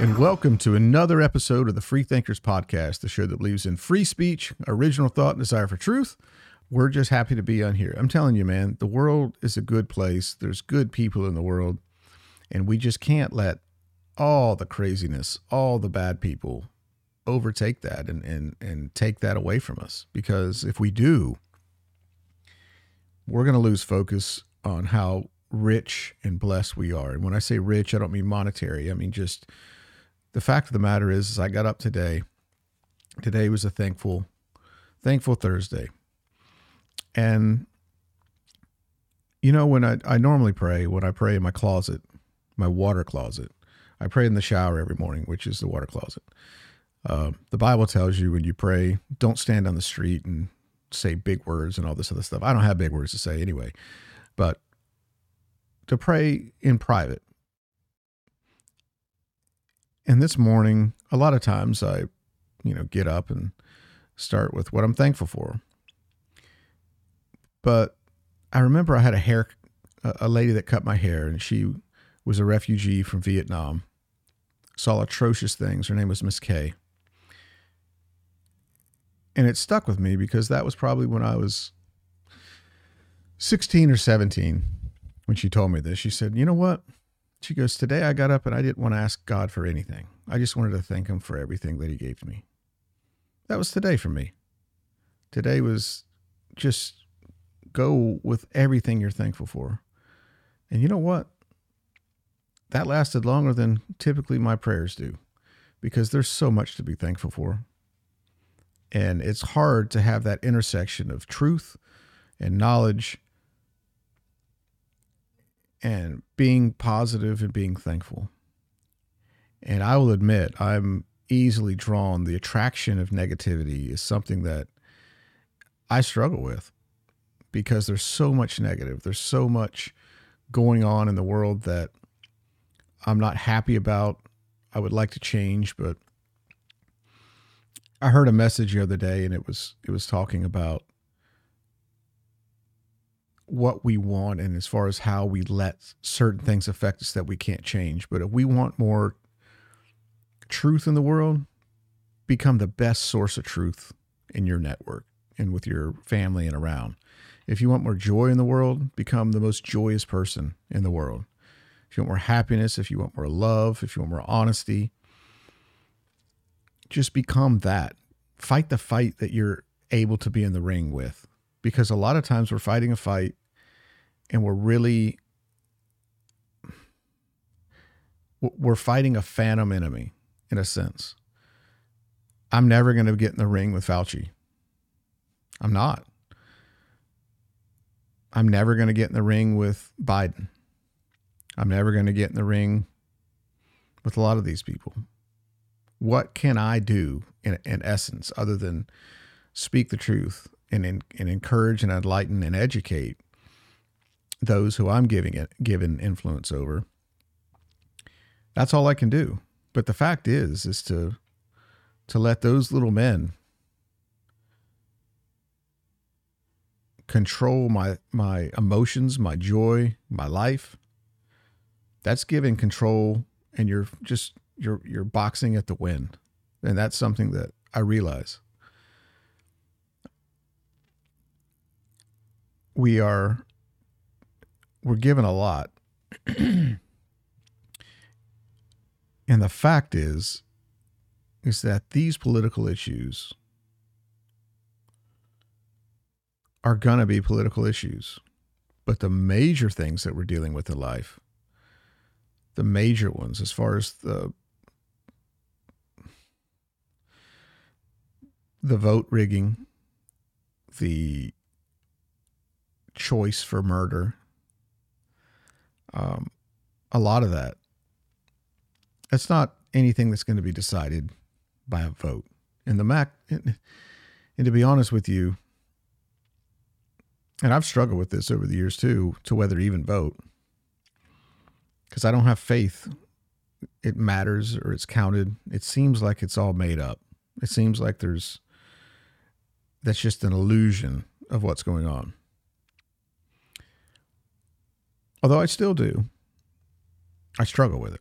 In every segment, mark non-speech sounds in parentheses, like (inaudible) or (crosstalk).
And welcome to another episode of the Free Thinkers Podcast, the show that believes in free speech, original thought, and desire for truth. We're just happy to be on here. I'm telling you, man, the world is a good place. There's good people in the world, and we just can't let all the craziness, all the bad people overtake that and, and, and take that away from us. Because if we do, we're going to lose focus on how rich and blessed we are. And when I say rich, I don't mean monetary. I mean just the fact of the matter is, is I got up today. Today was a thankful, thankful Thursday. And you know, when I, I normally pray, when I pray in my closet, my water closet, I pray in the shower every morning, which is the water closet. Uh, the Bible tells you when you pray, don't stand on the street and say big words and all this other stuff. I don't have big words to say anyway, but to pray in private, and this morning, a lot of times I, you know, get up and start with what I'm thankful for. But I remember I had a hair, a lady that cut my hair, and she was a refugee from Vietnam. Saw atrocious things. Her name was Miss K. And it stuck with me because that was probably when I was 16 or 17 when she told me this. She said, You know what? She goes, Today I got up and I didn't want to ask God for anything. I just wanted to thank Him for everything that He gave me. That was today for me. Today was just go with everything you're thankful for. And you know what? That lasted longer than typically my prayers do because there's so much to be thankful for. And it's hard to have that intersection of truth and knowledge and being positive and being thankful. And I will admit, I'm easily drawn. The attraction of negativity is something that I struggle with because there's so much negative. There's so much going on in the world that I'm not happy about. I would like to change, but I heard a message the other day and it was it was talking about what we want and as far as how we let certain things affect us that we can't change. But if we want more truth in the world, become the best source of truth in your network and with your family and around. If you want more joy in the world, become the most joyous person in the world. If you want more happiness, if you want more love, if you want more honesty, just become that. Fight the fight that you're able to be in the ring with. Because a lot of times we're fighting a fight and we're really we're fighting a phantom enemy in a sense. I'm never going to get in the ring with Fauci. I'm not. I'm never going to get in the ring with Biden. I'm never going to get in the ring with a lot of these people. What can I do in, in essence other than speak the truth and, and encourage and enlighten and educate those who I'm giving it given influence over. That's all I can do. But the fact is is to to let those little men control my my emotions, my joy, my life. That's giving control and you're just you're you're boxing at the wind. And that's something that I realize. We are we're given a lot. (clears throat) and the fact is is that these political issues are going to be political issues. But the major things that we're dealing with in life, the major ones as far as the the vote rigging, the choice for murder, um, a lot of that. It's not anything that's going to be decided by a vote. And the Mac, and, and to be honest with you, and I've struggled with this over the years too, to whether even vote, because I don't have faith it matters or it's counted. It seems like it's all made up. It seems like there's that's just an illusion of what's going on. Although I still do, I struggle with it.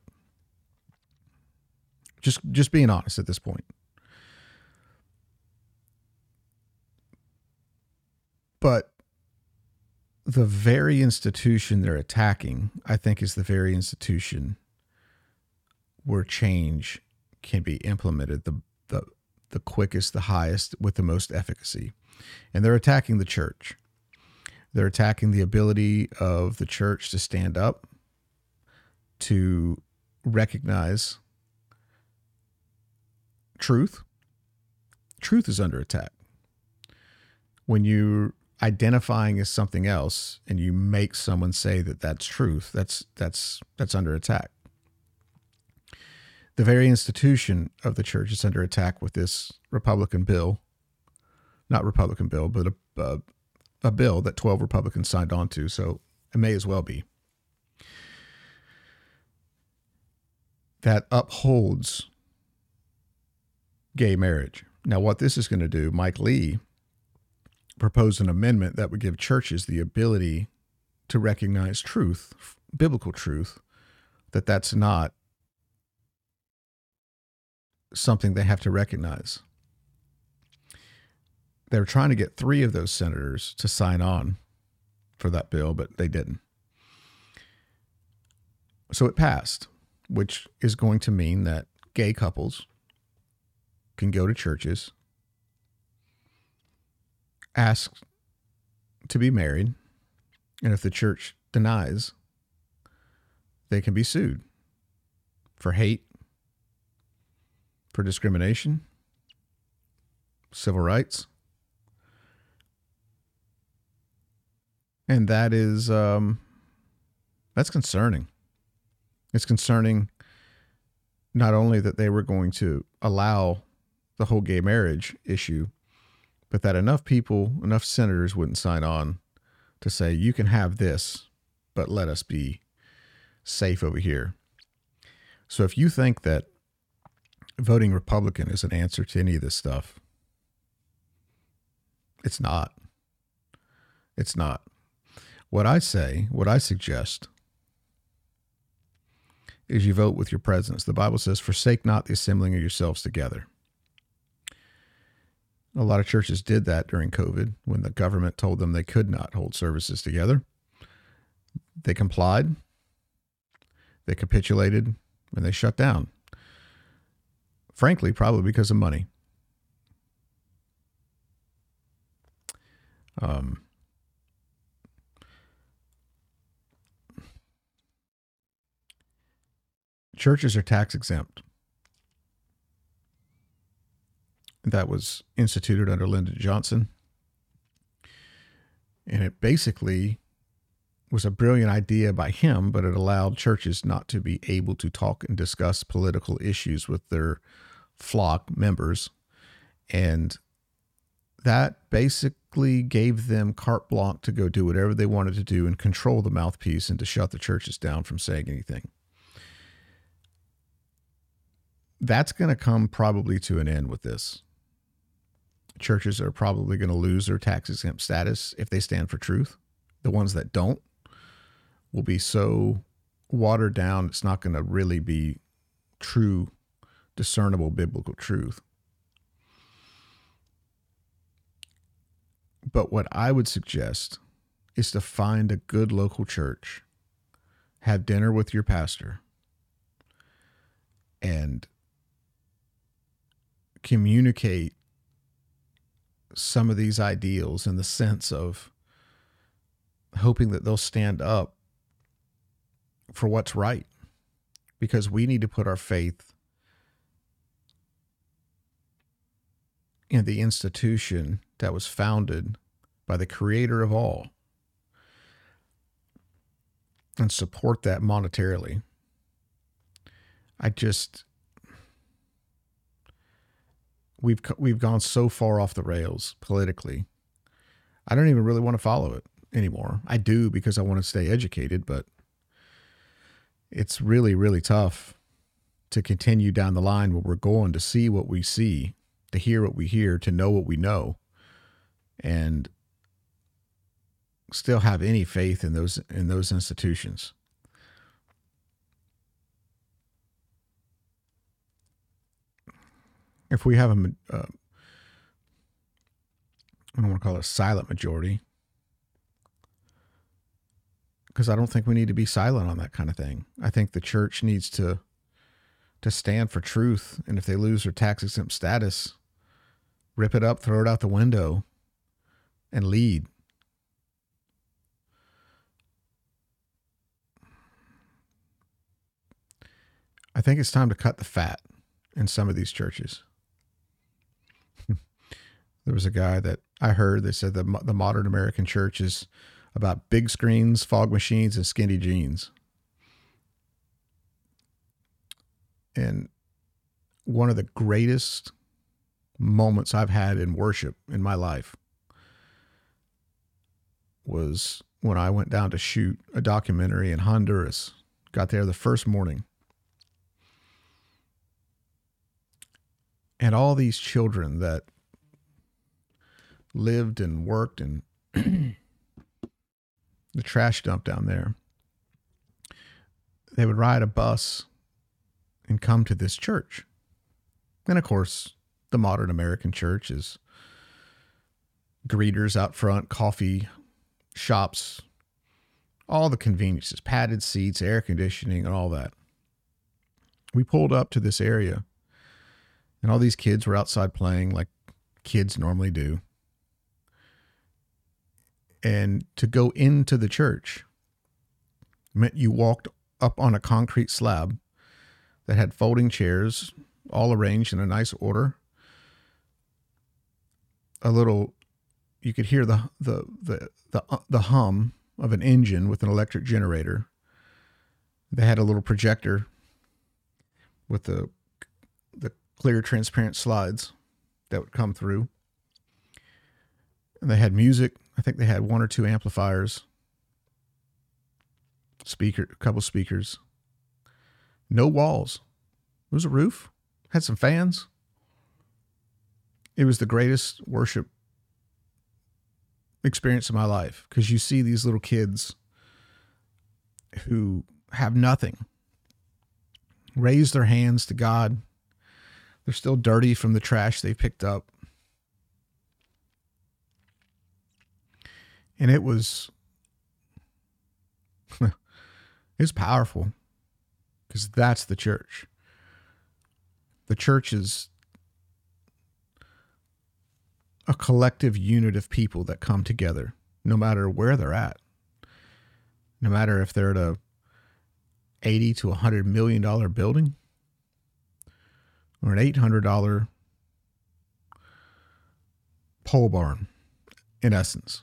Just just being honest at this point. But the very institution they're attacking, I think, is the very institution where change can be implemented the, the, quickest, the highest, with the most efficacy. And they're attacking the church. They're attacking the ability of the church to stand up, to recognize truth. Truth is under attack. When you're identifying as something else and you make someone say that that's truth, that's that's that's under attack. The very institution of the church is under attack with this Republican bill, not Republican bill, but a, a, a bill that 12 Republicans signed on to. So it may as well be. That upholds gay marriage. Now, what this is going to do, Mike Lee proposed an amendment that would give churches the ability to recognize truth, biblical truth, that that's not something they have to recognize. They were trying to get three of those senators to sign on for that bill, but they didn't. So it passed, which is going to mean that gay couples can go to churches, ask to be married, and if the church denies, they can be sued for hate, for discrimination, civil rights. And that is um, that's concerning. It's concerning not only that they were going to allow the whole gay marriage issue, but that enough people, enough senators wouldn't sign on to say, you can have this, but let us be safe over here. So if you think that voting Republican is an answer to any of this stuff. It's not. It's not. What I say, what I suggest, is you vote with your presence. The Bible says, Forsake not the assembling of yourselves together. A lot of churches did that during COVID when the government told them they could not hold services together. They complied, they capitulated, and they shut down. Frankly, probably because of money. Um, churches are tax exempt. That was instituted under Lyndon Johnson. And it basically was a brilliant idea by him, but it allowed churches not to be able to talk and discuss political issues with their flock members. And that basically gave them carte blanche to go do whatever they wanted to do and control the mouthpiece and to shut the churches down from saying anything. That's going to come probably to an end with this. Churches are probably going to lose their tax exempt status if they stand for truth. The ones that don't will be so watered down, it's not going to really be true discernible biblical truth. But what I would suggest is to find a good local church, have dinner with your pastor, and communicate some of these ideals in the sense of hoping that they'll stand up for what's right. Because we need to put our faith in the institution that was founded by the creator of all and support that monetarily. I just we've we've gone so far off the rails politically. I don't even really want to follow it anymore. I do because I want to stay educated, but it's really really tough to continue down the line where we're going to see what we see to hear what we hear, to know what we know. and still have any faith in those in those institutions. If we have a, uh, I don't want to call it a silent majority, because I don't think we need to be silent on that kind of thing. I think the church needs to to stand for truth, and if they lose their tax exempt status, rip it up, throw it out the window, and lead. I think it's time to cut the fat in some of these churches. (laughs) there was a guy that I heard that said the the modern American church is about big screens, fog machines, and skinny jeans. And one of the greatest moments I've had in worship in my life was when I went down to shoot a documentary in Honduras. Got there the first morning and all these children that lived and worked in (clears throat) the trash dump down there, they would ride a bus and come to this church. And of course, the modern American church is greeters out front, coffee shops, all the conveniences, padded seats, air conditioning, and all that. We pulled up to this area and all these kids were outside playing like kids normally do. And to go into the church meant you walked up on a concrete slab that had folding chairs all arranged in a nice order. A little you could hear the the the the, uh, the hum of an engine with an electric generator. They had a little projector with the the clear, transparent slides that would come through. And they had music. I think they had one or two amplifiers, speaker, a couple speakers. No walls. It was a roof. Had some fans. It was the greatest worship experience of my life because you see these little kids who have nothing raise their hands to God they're still dirty from the trash they picked up. And it was (laughs) it was powerful because that's the church. The church is a collective unit of people that come together no matter where they're at. No matter if they're at a 80 to 100 million dollar building or an $800 pole barn, in essence.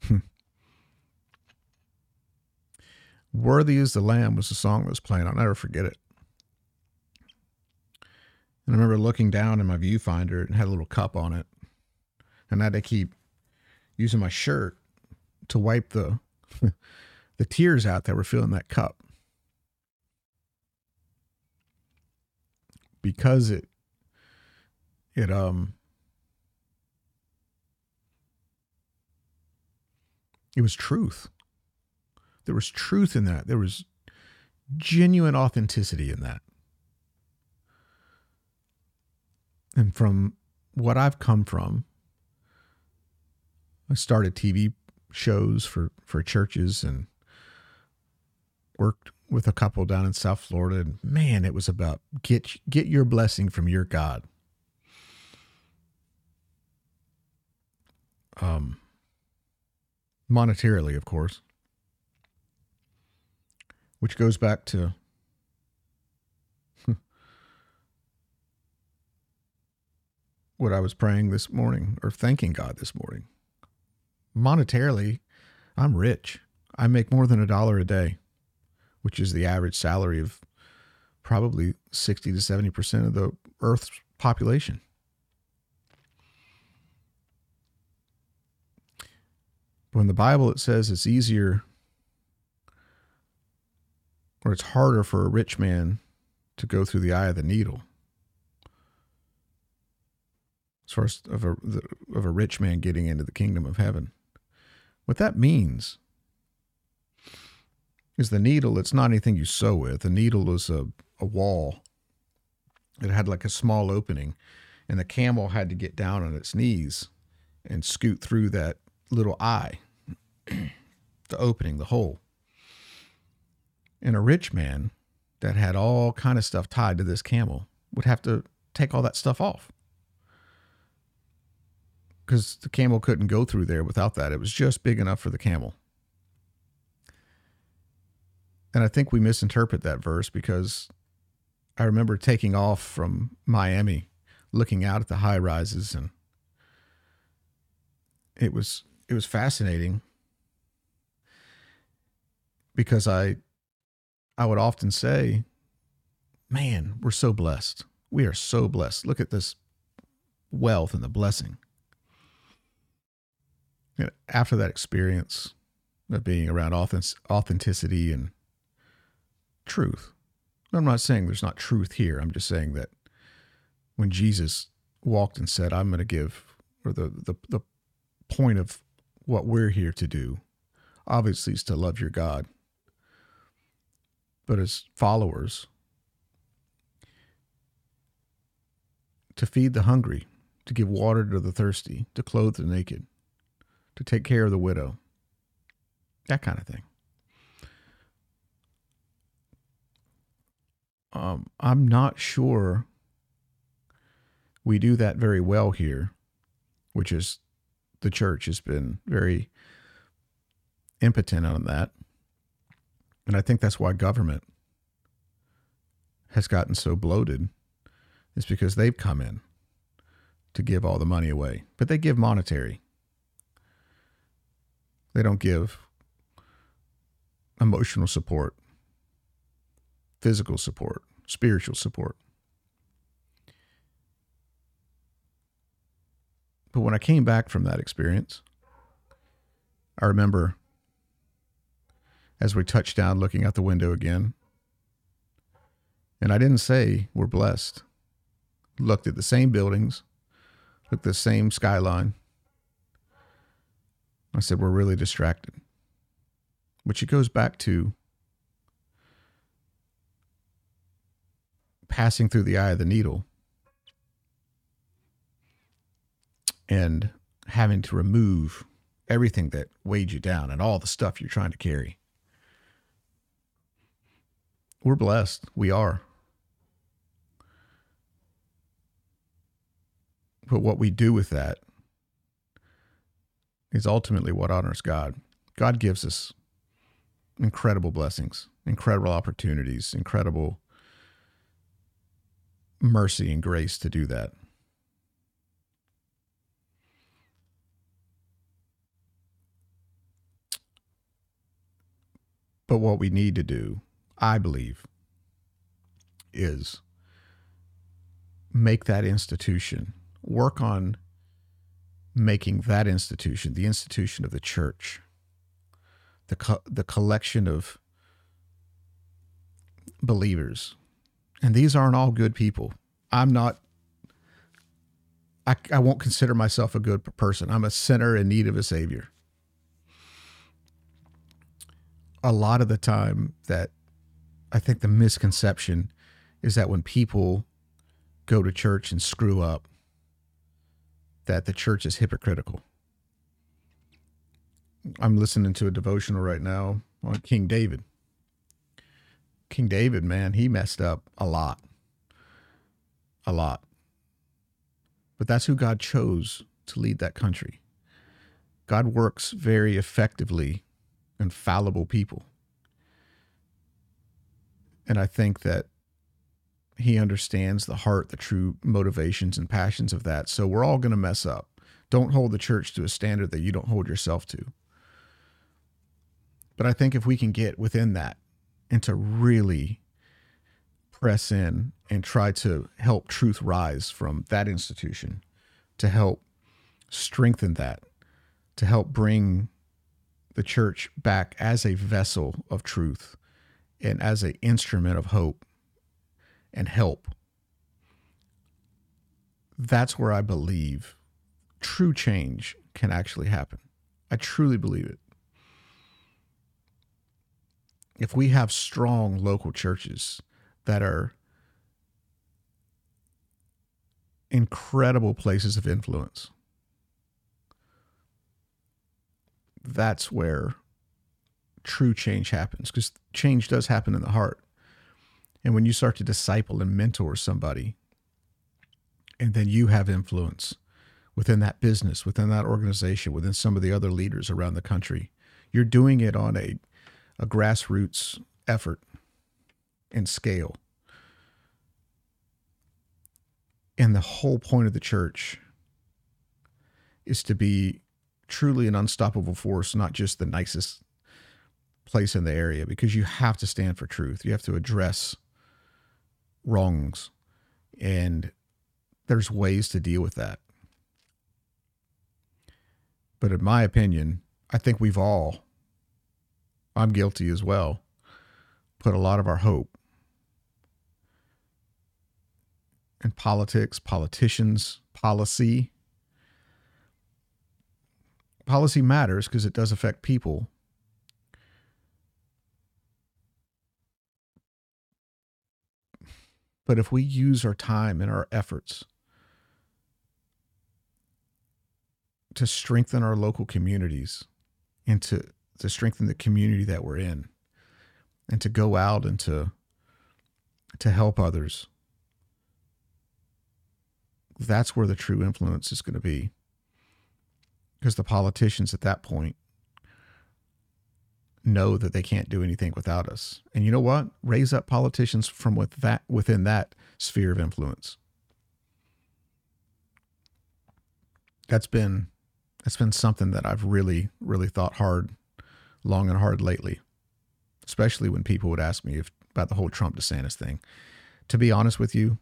(laughs) Worthy is the Lamb was the song that was playing. I'll never forget it. And I remember looking down in my viewfinder and had a little cup on it. And I had to keep using my shirt to wipe the (laughs) the tears out that were filling that cup. Because it it um it was truth. There was truth in that. There was genuine authenticity in that. And from what I've come from, I started TV shows for for churches and worked with a couple down in South Florida, and man, it was about get get your blessing from your God. Um, monetarily, of course, which goes back to what I was praying this morning or thanking God this morning. Monetarily, I'm rich. I make more than a dollar a day which is the average salary of probably 60 to 70% of the Earth's population. But in the Bible, it says it's easier or it's harder for a rich man to go through the eye of the needle as of a of a rich man getting into the kingdom of heaven. What that means is the needle. It's not anything you sew with. The needle is a a wall. It had like a small opening, and the camel had to get down on its knees and scoot through that little eye, (clears throat) the opening, the hole. And a rich man that had all kind of stuff tied to this camel would have to take all that stuff off because the camel couldn't go through there without that. It was just big enough for the camel. And I think we misinterpret that verse because I remember taking off from Miami, looking out at the high rises, and it was it was fascinating because I I would often say, "Man, we're so blessed. We are so blessed. Look at this wealth and the blessing." And after that experience of being around authenticity and truth, I'm not saying there's not truth here. I'm just saying that when Jesus walked and said, "I'm going to give," or the the the point of what we're here to do, obviously, is to love your God. But as followers, to feed the hungry, to give water to the thirsty, to clothe the naked, to take care of the widow, that kind of thing. Um, I'm not sure we do that very well here, which is the church has been very impotent on that. And I think that's why government has gotten so bloated, is because they've come in to give all the money away. But they give monetary, they don't give emotional support, physical support, spiritual support. But when I came back from that experience, I remember as we touched down looking out the window again. And I didn't say we're blessed. Looked at the same buildings, looked at the same skyline. I said, we're really distracted. Which it goes back to passing through the eye of the needle and having to remove everything that weighed you down and all the stuff you're trying to carry. We're blessed. We are. But what we do with that is ultimately what honors God. God gives us incredible blessings, incredible opportunities, incredible mercy and grace to do that. But what we need to do, I believe, is make that institution, work on making that institution, the institution of the church, the, co- the collection of believers. And these aren't all good people. I'm not, I, I won't consider myself a good person. I'm a sinner in need of a savior. a lot of the time that I think the misconception is that when people go to church and screw up, that the church is hypocritical. I'm listening to a devotional right now on King David. King David, man, he messed up a lot. A lot. But that's who God chose to lead that country. God works very effectively infallible people. And I think that he understands the heart, the true motivations and passions of that. So we're all going to mess up. Don't hold the church to a standard that you don't hold yourself to. But I think if we can get within that and to really press in and try to help truth rise from that institution, to help strengthen that, to help bring the church back as a vessel of truth and as an instrument of hope and help that's where I believe true change can actually happen. I truly believe it. If we have strong local churches that are incredible places of influence, that's where true change happens because change does happen in the heart. And when you start to disciple and mentor somebody, and then you have influence within that business, within that organization, within some of the other leaders around the country, you're doing it on a, a grassroots effort and scale. And the whole point of the church is to be truly an unstoppable force, not just the nicest place in the area, because you have to stand for truth. You have to address wrongs. And there's ways to deal with that. But in my opinion, I think we've all, I'm guilty as well, put a lot of our hope in politics, politicians, policy. Policy matters because it does affect people. But if we use our time and our efforts to strengthen our local communities and to, to strengthen the community that we're in and to go out and to to help others that's where the true influence is going to be. Because the politicians at that point know that they can't do anything without us and you know what raise up politicians from with that within that sphere of influence that's been that's been something that I've really, really thought hard, long and hard lately, especially when people would ask me if, about the whole Trump DeSantis thing. To be honest with you,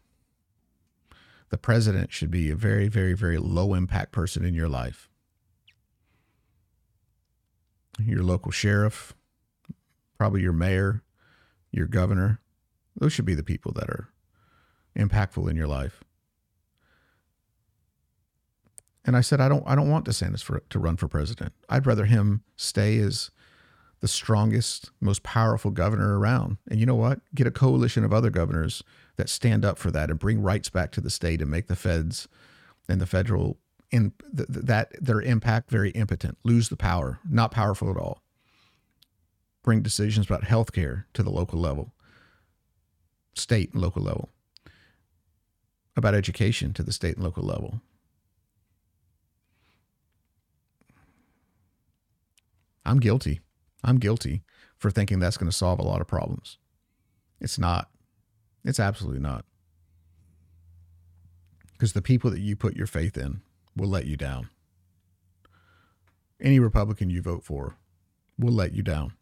the president should be a very, very, very low impact person in your life. Your local sheriff, probably your mayor, your governor, those should be the people that are impactful in your life. And I said, I don't, I don't want DeSantis for, to run for president. I'd rather him stay as the strongest, most powerful governor around. And you know what? Get a coalition of other governors that stand up for that and bring rights back to the state and make the feds and the federal in th- that their impact very impotent, lose the power, not powerful at all. Bring decisions about healthcare to the local level, state and local level, about education to the state and local level, I'm guilty. I'm guilty for thinking that's going to solve a lot of problems. It's not. It's absolutely not. Because the people that you put your faith in will let you down. Any Republican you vote for will let you down.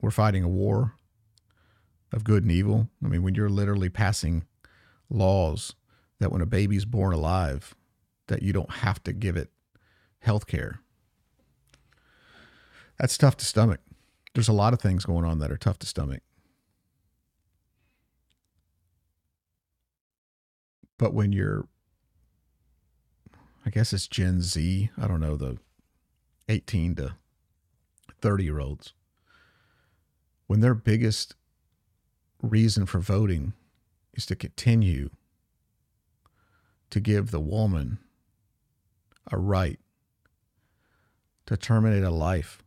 We're fighting a war of good and evil. I mean, when you're literally passing laws that when a baby's born alive, that you don't have to give it health care. That's tough to stomach. There's a lot of things going on that are tough to stomach. But when you're, I guess it's Gen Z, I don't know, the 18 to 30 year olds, when their biggest reason for voting is to continue to give the woman a right to terminate a life.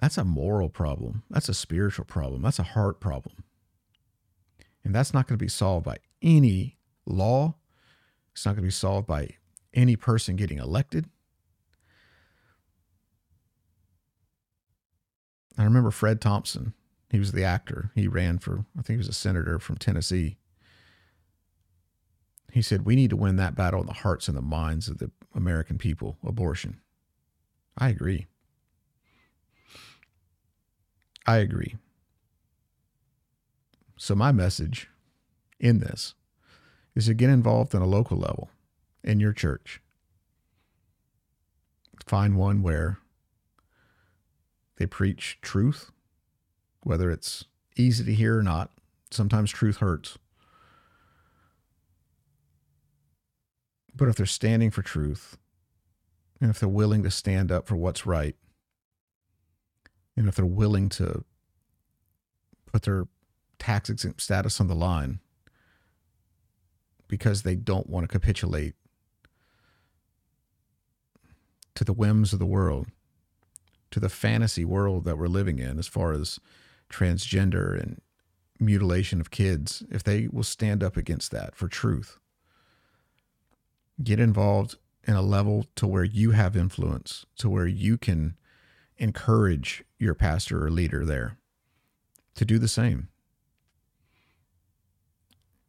That's a moral problem. That's a spiritual problem. That's a heart problem. And that's not going to be solved by any law. It's not going to be solved by any person getting elected. I remember Fred Thompson. He was the actor. He ran for, I think he was a senator from Tennessee. He said, We need to win that battle in the hearts and the minds of the American people abortion. I agree. I agree. So, my message in this is to get involved on a local level in your church. Find one where they preach truth, whether it's easy to hear or not. Sometimes truth hurts. But if they're standing for truth, and if they're willing to stand up for what's right, and if they're willing to put their tax exempt status on the line because they don't want to capitulate to the whims of the world, to the fantasy world that we're living in, as far as transgender and mutilation of kids, if they will stand up against that for truth, get involved in a level to where you have influence, to where you can encourage your pastor or leader there to do the same.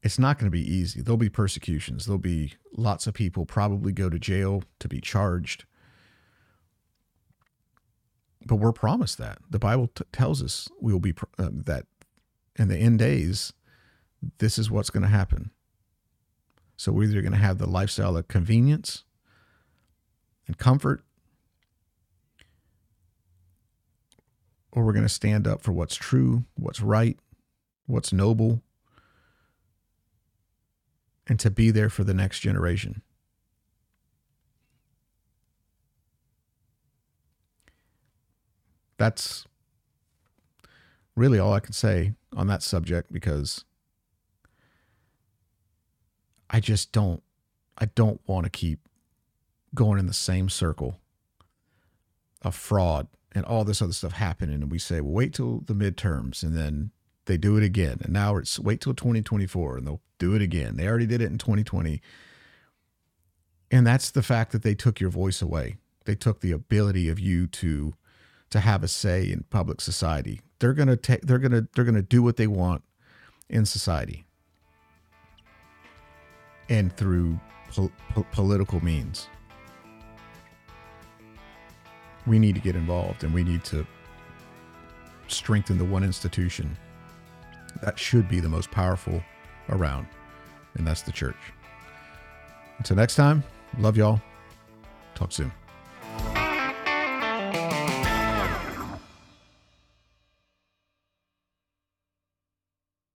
It's not going to be easy. There'll be persecutions. There'll be lots of people probably go to jail to be charged. But we're promised that. The Bible t- tells us we will be uh, that in the end days this is what's going to happen. So we're either going to have the lifestyle of convenience and comfort or we're going to stand up for what's true, what's right, what's noble, and to be there for the next generation. That's really all I can say on that subject because I just don't I don't want to keep going in the same circle of fraud and all this other stuff happening and we say well wait till the midterms and then they do it again. And now it's wait till 2024 and they'll do it again. They already did it in 2020 and that's the fact that they took your voice away. They took the ability of you to to have a say in public society. They're going to take they're going to they're going to do what they want in society. And through po- po- political means. We need to get involved and we need to strengthen the one institution that should be the most powerful around, and that's the church. Until next time, love y'all. Talk soon.